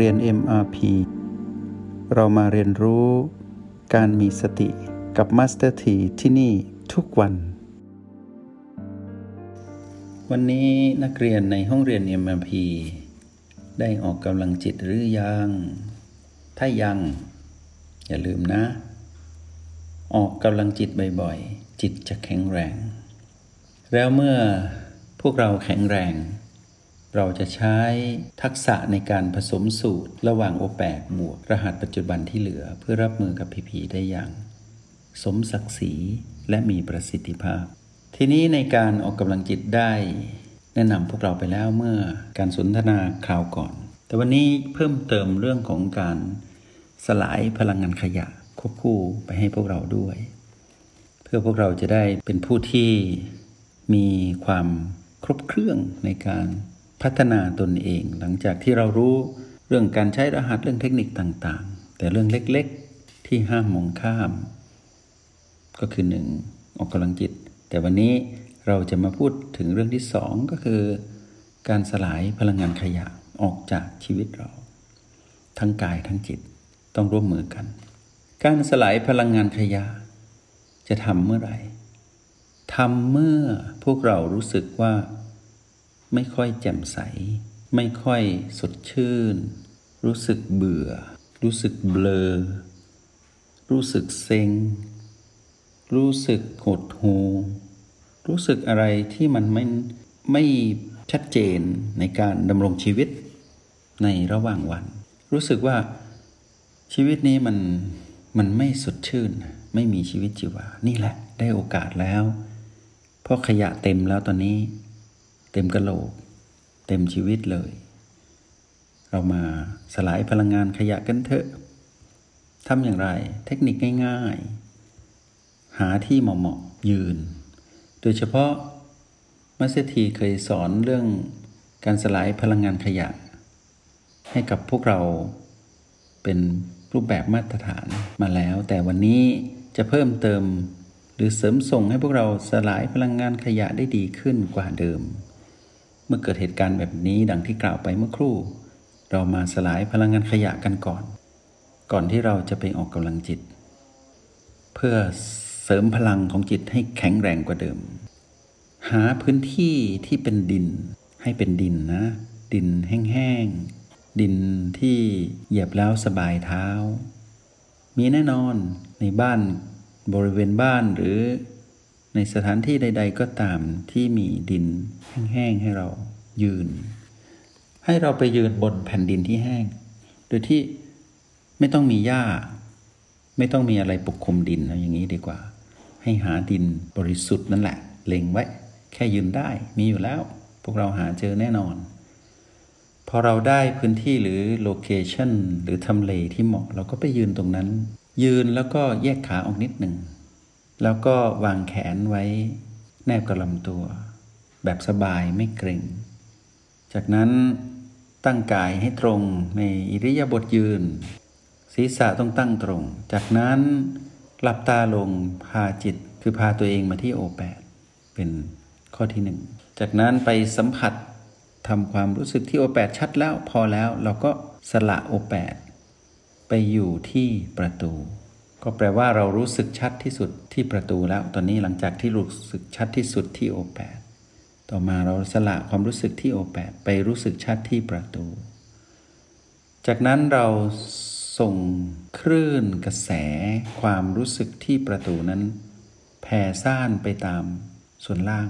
เรียน MRP เรามาเรียนรู้การมีสติกับ Master T ที่ที่นี่ทุกวัน วันนี้นักเรียนในห้องเรียน MRP ได้ออกกำลังจิตหรือยัง ถ้ายัง อย่าลืมนะ ออกกำลังจิตบ่อยๆ จิตจะแข็งแรง แล้วเมื่อพวกเราแข็งแรง เราจะใช้ทักษะในการผสมสูตร ระหว่างโอแปกบวกรหัสปัจจุบันที่เหลือเพื่อรับมือกับผีผีได้อย่าง สมศักดิ์ศรีและมีประสิทธิภาพ ทีนี้ในการออกกำลังจิตได้ แนะนำพวกเราไปแล้วเมื่อการสนทนาคราวก่อน แต่วันนี้เพิ่มเติมเรื่องของการสลายพลังงานขยะควบคู่ไปให้พวกเราด้วย เพื่อพวกเราจะได้เป็นผู้ที่มีความครบเครื่องในการ พัฒนาตนเอง หลังจากที่เรารู้เรื่องการใช้รหัสเรื่องเทคนิคต่างๆ แต่เรื่องเล็กๆที่ห้ามมองข้าม ก็คือหนึ่งออกกำลังจิต แต่วันนี้เราจะมาพูดถึงเรื่องที่สองก็คือ การสลายพลังงานขยะออกจากชีวิตเรา ทั้งกายทั้งจิตต้องร่วมมือกัน การสลายพลังงานขยะ จะทำเมื่อไหร่ทำเมื่อพวกเรารู้สึกว่า ไม่ค่อยแจ่มใส ไม่ค่อยสดชื่น รู้สึกเบื่อ รู้สึกเบลอ รู้สึกเซ็ง รู้สึกหดหูรู้สึกอะไรที่มันไม่ไม่ชัดเจนในการดำรงชีวิตในระหว่างวัน รู้สึกว่าชีวิตนี้มันมันไม่สดชื่น ไม่มีชีวิตชีวา นี่แหละ ได้โอกาสแล้ว เพราะขยะเต็มแล้วตอนนี้ เต็มกระโหลก เต็มชีวิตเลย เรามาสลายพลังงานขยะกันเถอะทำอย่างไรเทคนิคง่ายๆ หาที่เหมาะๆยืน โดยเฉพาะมัสเตีเคยสอนเรื่องการสลายพลังงานขยะ ให้กับพวกเราเป็นรูปแบบมาตรฐานมาแล้ว แต่วันนี้จะเพิ่มเติม หรือเสริมส่งให้พวกเราสลายพลังงานขยะได้ดีขึ้นกว่าเดิม เมื่อเกิดเหตุการณ์แบบนี้ดังที่กล่าวไปเมื่อครู่ เรามาสลายพลังงานขยะกันก่อน ก่อนที่เราจะไปออกกำลังจิต เพื่อเสริมพลังของจิตให้แข็งแรงกว่าเดิม หาพื้นที่ที่เป็นดิน ให้เป็นดินนะ ดินแห้งๆ ดินที่เหยียบแล้วสบายเท้า มีแน่นอนในบ้านบริเวณบ้านหรือ ในสถานที่ใด ๆ ก็ตามที่มีดินแห้งๆให้เรายืน ให้เราไปยืนบนแผ่นดินที่แห้ง โดยที่ไม่ต้องมีหญ้า ไม่ต้องมีอะไรปกคลุมดินเอาอย่างนี้ดีกว่า ให้หาดินบริสุทธิ์นั่นแหละ เล็งไว้ แค่ยืนได้มีอยู่แล้ว พวกเราหาเจอแน่นอน พอเราได้พื้นที่หรือโลเคชันหรือทำเลที่เหมาะ เราก็ไปยืนตรงนั้น ยืนแล้วก็แยกขาออกนิดหนึ่ง แล้วก็วางแขนไว้แนบกับลำตัว แบบสบายไม่เกร็ง จากนั้นตั้งกายให้ตรงในอิริยาบถยืน ศีรษะต้องตั้งตรง จากนั้นหลับตาลงพาจิตคือพาตัวเองมาที่โอแปดเป็นข้อที่หนึ่งจากนั้นไปสัมผัสทำความรู้สึกที่โอแปดชัดแล้วพอแล้วเราก็สละโอแปดไปอยู่ที่ประตู ก็แปลว่าเรารู้สึกชัดที่สุดที่ประตูแล้ว ตอนนี้หลังจากที่รู้สึกชัดที่สุดที่โอแปดต่อมาเราสละความรู้สึกที่โอแปดไปรู้สึกชัดที่ประตู จากนั้นเราส่งคลื่นกระแสความรู้สึกที่ประตูนั้นแผ่ซ่านไปตามส่วนล่าง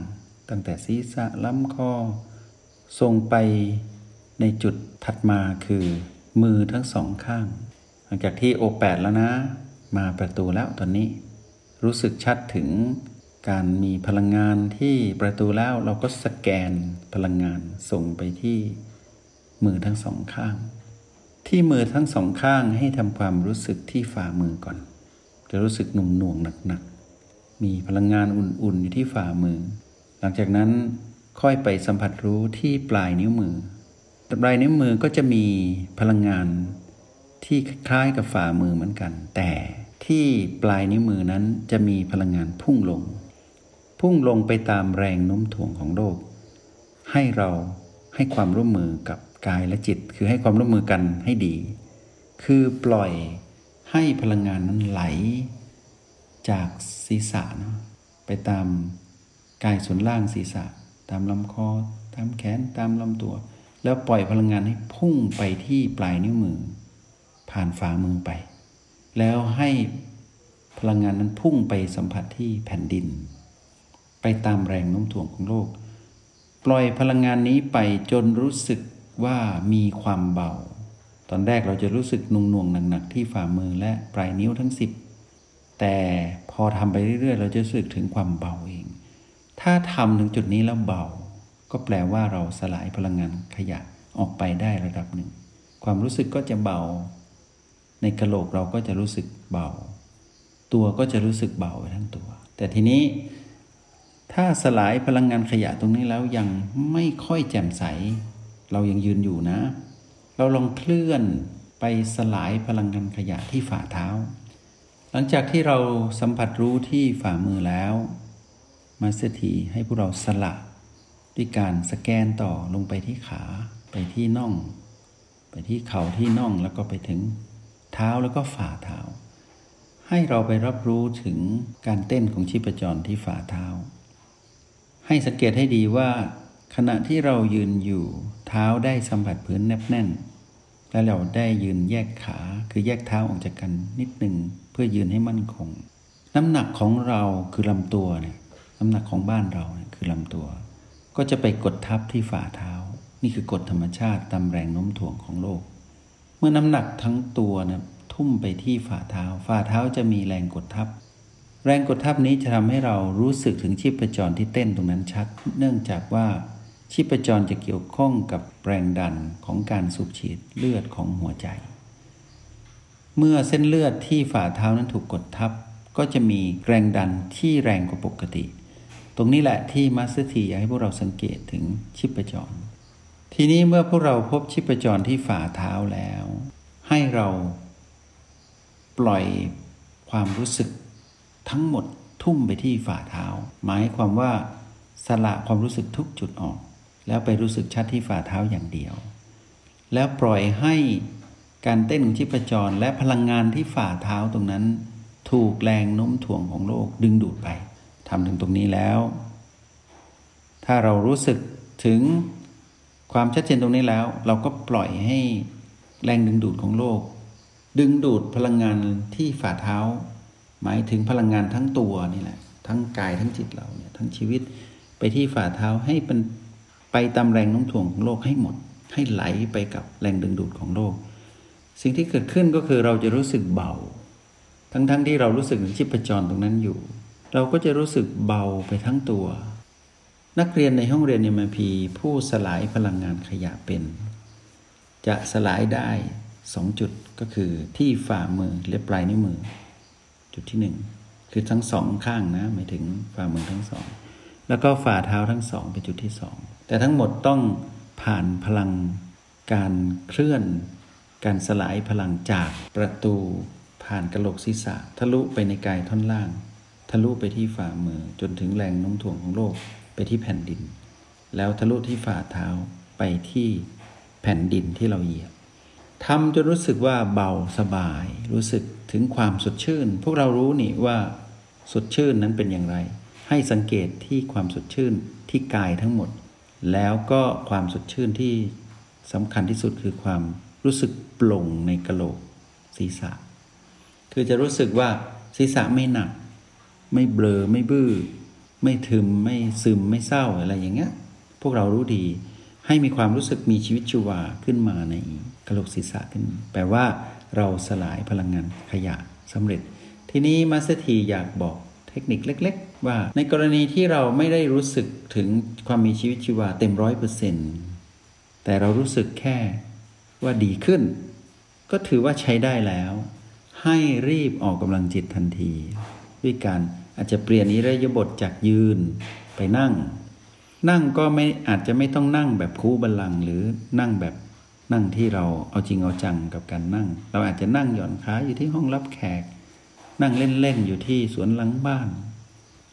ตั้งแต่ศีรษะลำคอส่งไปในจุดถัดมาคือมือทั้งสองข้าง หลังจากที่โอแปดแล้วนะ มาประตูแล้วตอนนี้ รู้สึกชัดถึงการมีพลังงานที่ประตูแล้วเราก็สแกนพลังงานส่งไปที่มือทั้งสองข้าง ที่มือทั้งสองข้างให้ทำความรู้สึกที่ฝ่ามือก่อน จะรู้สึกหนุ่มหน่วงหนักๆ มีพลังงานอุ่นๆอยู่ที่ฝ่ามือ หลังจากนั้นค่อยไปสัมผัสรู้ที่ปลายนิ้วมือปลายนิ้วมือก็จะมีพลังงานที่คล้ายกับฝ่ามือเหมือนกัน แต่ ที่ปลายนิ้วมือนั้นจะมีพลังงานพุ่งลง พุ่งลงไปตามแรงโน้มถ่วงของโลก ให้เราให้ความร่วมมือกับกายและจิต คือให้ความร่วมมือกันให้ดี คือปล่อยให้พลังงานนั้นไหล จากศีรษะนะไปตามกายส่วนล่างศีรษะ ตามลำคอ ตามแขนตามลำตัว แล้วปล่อยพลังงานให้พุ่งไปที่ปลายนิ้วมือ ผ่านฝ่ามือไป แล้วให้พลังงานนั้นพุ่งไปสัมผัสที่แผ่นดิน ไปตามแรงโน้มถ่วงของโลก ปล่อยพลังงานนี้ไปจนรู้สึกว่ามีความเบา ตอนแรกเราจะรู้สึกนุ่งน่วงหนักๆที่ฝ่ามือและปลายนิ้วทั้งสิบแต่พอทำไปเรื่อยๆ เราจะรู้สึกถึงความเบาเอง ถ้าทำถึงจุดนี้แล้วเบา ก็แปลว่าเราสลายพลังงานขยะออกไปได้ระดับหนึ่ง ความรู้สึกก็จะเบา ในกระโหลกเราก็จะรู้สึกเบา ตัวก็จะรู้สึกเบาไปทั้งตัว แต่ทีนี้ถ้าสลายพลังงานขยะตรงนี้แล้วยังไม่ค่อยแจ่มใส เรายังยืนอยู่นะ เราลองเคลื่อนไปสลายพลังงานขยะที่ฝ่าเท้า หลังจากที่เราสัมผัสรู้ที่ฝ่ามือแล้ว มาสถีให้พวกเราสละด้วยการสแกนต่อลงไปที่ขา ไปที่น่อง ไปที่เข่าที่น่องแล้วก็ไปถึง เท้าแล้วก็ฝ่าเท้า ให้เราไปรับรู้ถึงการเต้นของชีพจรที่ฝ่าเท้า ให้สังเกตให้ดีว่า ขณะที่เรายืนอยู่เท้าได้สัมผัสพื้นแนบแน่น และเราได้ยืนแยกขาคือแยกเท้าออกจากกันนิดหนึ่งเพื่อยืนให้มั่นคง น้ำหนักของเราคือลำตัวเนี่ยน้ำหนักของบ้านเราเนี่ยคือลำตัว ก็จะไปกดทับที่ฝ่าเท้า นี่คือกฎธรรมชาติตามแรงโน้มถ่วงของโลก มื่อน้ำหนักทั้งตัวนะทุ่มไปที่ฝ่าเท้า ฝ่าเท้าจะมีแรงกดทับ แรงกดทับนี้จะทำให้เรารู้สึกถึงชีพจรที่เต้นตรงนั้นชัด เนื่องจากว่าชีพจรจะเกี่ยวข้องกับแรงดันของการสูบฉีดเลือดของหัวใจ เมื่อเส้นเลือดที่ฝ่าเท้านั้นถูกกดทับ ก็จะมีแรงดันที่แรงกว่าปกติ ตรงนี้แหละที่ Master T อยากให้พวกเราสังเกตถึงชีพจร ทีนี้เมื่อพวกเราพบชีพจรที่ฝ่าเท้าแล้ว ให้เราปล่อยความรู้สึกทั้งหมดทุ่มไปที่ฝ่าเท้า หมายความว่าสละความรู้สึกทุกจุดออก แล้วไปรู้สึกชัดที่ฝ่าเท้าอย่างเดียว แล้วปล่อยให้การเต้นของชีพจรและพลังงานที่ฝ่าเท้าตรงนั้น ถูกแรงโน้มถ่วงของโลกดึงดูดไปทำถึงตรงนี้แล้ว ถ้าเรารู้สึกถึง ความชัดเจนตรงนี้แล้ว เราก็ปล่อยให้แรงดึงดูดของโลก ดึงดูดพลังงานที่ฝ่าเท้า หมายถึงพลังงานทั้งตัวนี่แหละ ทั้งกายทั้งจิตเราเนี่ยทั้งชีวิตไปที่ฝ่าเท้าให้เป็นไปตามแรงโน้มถ่วงของโลกให้หมด ให้ไหลไปกับแรงดึงดูดของโลก สิ่งที่เกิดขึ้นก็คือเราจะรู้สึกเบา ทั้งๆทที่เรารู้สึกถึงชีพจรตรงนั้นอยู่ เราก็จะรู้สึกเบาไปทั้งตัว นักเรียนในห้องเรียนเอ็มพีผู้สลายพลังงานขยะเป็น จะสลายได้สองจุดก็คือที่ฝ่ามือและปลายนิ้วมือ จุดที่หนึ่งคือทั้งสองข้างนะหมายถึงฝ่ามือทั้งสอง แล้วก็ฝ่าเท้าทั้งสองเป็นจุดที่สองแต่ทั้งหมดต้องผ่านพลังการเคลื่อน การสลายพลังจากประตูผ่านกระโหลกศีรษะ ทะลุไปในกายท่อนล่าง ทะลุไปที่ฝ่ามือจนถึงแรงโน้มถ่วงของโลก ไปที่แผ่นดิน แล้วทะลุที่ฝ่าเท้าไปที่แผ่นดินที่เราเหยียบทำจนรู้สึกว่าเบาสบาย รู้สึกถึงความสดชื่น พวกเรารู้นี่ว่าสดชื่นนั้นเป็นอย่างไร ให้สังเกตที่ความสดชื่นที่กายทั้งหมด แล้วก็ความสดชื่นที่สำคัญที่สุดคือความรู้สึกโปร่งในกระโหลกศีรษะ คือจะรู้สึกว่าศีรษะไม่หนัก ไม่เบลอไม่บื้อ ไม่ทึมไม่ซึมไม่เศร้าอะไรอย่างเงี้ย พวกเรารู้ดี ให้มีความรู้สึกมีชีวิตชีวาขึ้นมาในกะโหลกศีรษะขึ้น แปลว่าเราสลายพลังงานขยะสำเร็จ ทีนี้ Master T อยากบอกเทคนิคเล็ก ๆ ว่า ในกรณีที่เราไม่ได้รู้สึกถึงความมีชีวิตชีวาเต็มร้อยเปอร์เซ็นต์แต่เรารู้สึกแค่ว่าดีขึ้น ก็ถือว่าใช้ได้แล้ว ให้รีบออกกำลังจิตทันที ด้วยการ อาจจะเปลี่ยนอิริยาบถจากยืนไปนั่ง นั่งก็ไม่อาจจะไม่ต้องนั่งแบบคูบัลลังหรือนั่งแบบนั่งที่เราเอาจริงเอาจังกับการนั่ง เราอาจจะนั่งหย่อนขาอยู่ที่ห้องรับแขก นั่งเล่นๆอยู่ที่สวนหลังบ้าน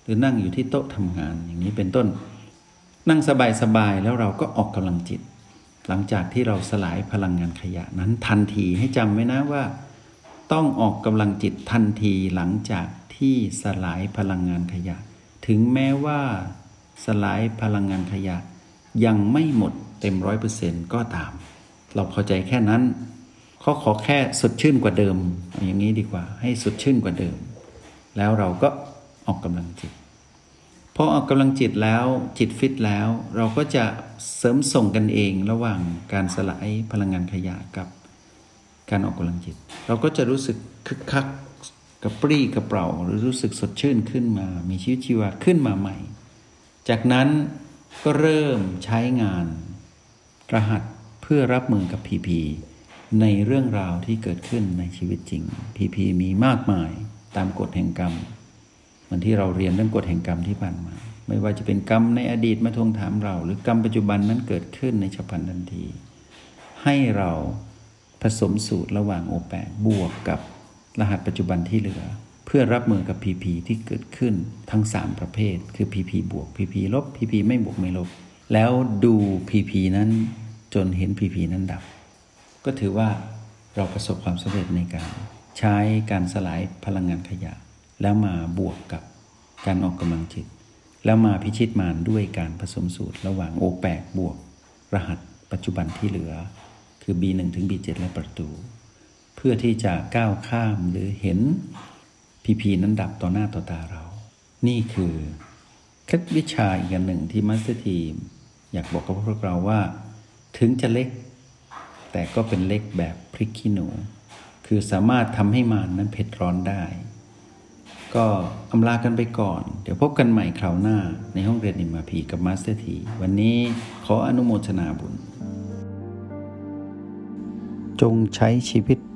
หรือนั่งอยู่ที่โต๊ะทำงานอย่างนี้เป็นต้น นั่งสบายๆแล้วเราก็ออกกำลังจิต หลังจากที่เราสลายพลังงานขยะนั้นทันทีให้จำไว้นะว่า ต้องออกกำลังจิตทันทีหลังจาก ที่สลายพลังงานขยะ ถึงแม้ว่าสลายพลังงานขยะ ยังไม่หมดเต็มร้อยเปอร์เซ็นต์ก็ตาม เราพอใจแค่นั้นเขาขอแค่สดชื่นกว่าเดิม อย่างนี้ดีกว่า ให้สดชื่นกว่าเดิม แล้วเราก็ออกกำลังจิตพอออกกำลังจิตแล้วจิตฟิตแล้ว เราก็จะเสริมส่งกันเองระหว่างการสลายพลังงานขยะกับการออกกำลังจิต เราก็จะรู้สึกคึกคัก กระปรี้กระเปร่าหรือรู้สึกสดชื่นขึ้นมา มีชีวิตชีวาขึ้นมาใหม่ จากนั้นก็เริ่มใช้งานรหัสเพื่อรับมือกับพีพีในเรื่องราวที่เกิดขึ้นในชีวิตจริงพีพีมีมากมายตามกฎแห่งกรรมเหมือนที่เราเรียนเรื่องกฎแห่งกรรมที่ผ่านมา ไม่ว่าจะเป็นกรรมในอดีตมาทวงถามเรา หรือกรรมปัจจุบันนั้นเกิดขึ้นในฉับพลันทันที ให้เราผสมสูตรระหว่างโอแปบวกกับ รหัสปัจจุบันที่เหลือ เพื่อรับมือกับ PP ที่เกิดขึ้นทั้ง 3 ประเภท คือ PP บวก PP ลบ PP ไม่บวกไม่ลบ แล้วดู PP นั้นจนเห็น PP นั้นดับ ก็ถือว่าเราประสบความสำเร็จในการ ใช้การสลายพลังงานขยะ แล้วมาบวกกับการออกกำลังจิต แล้วมาพิชิตมารด้วยการผสมสูตรระหว่างโอแปบวก รหัสปัจจุบันที่เหลือ คือ B1 ถึง B7 และประตู เพื่อที่จะก้าวข้ามหรือเห็นพีพีนั้นดับต่อหน้าต่อตาเรา นี่คือเคล็ดวิชาอีกอันหนึ่งที่ Master T อยากบอกกับพวกเราว่า ถึงจะเล็ก แต่ก็เป็นเล็กแบบพริกขี้หนู คือสามารถทำให้มารนั้นเผ็ดร้อนได้ ก็อำลากันไปก่อน เดี๋ยวพบกันใหม่คราวหน้าในห้องเรียน MRP กับ Master T วันนี้ขออนุโมทนาบุญ จงใช้ชีวิต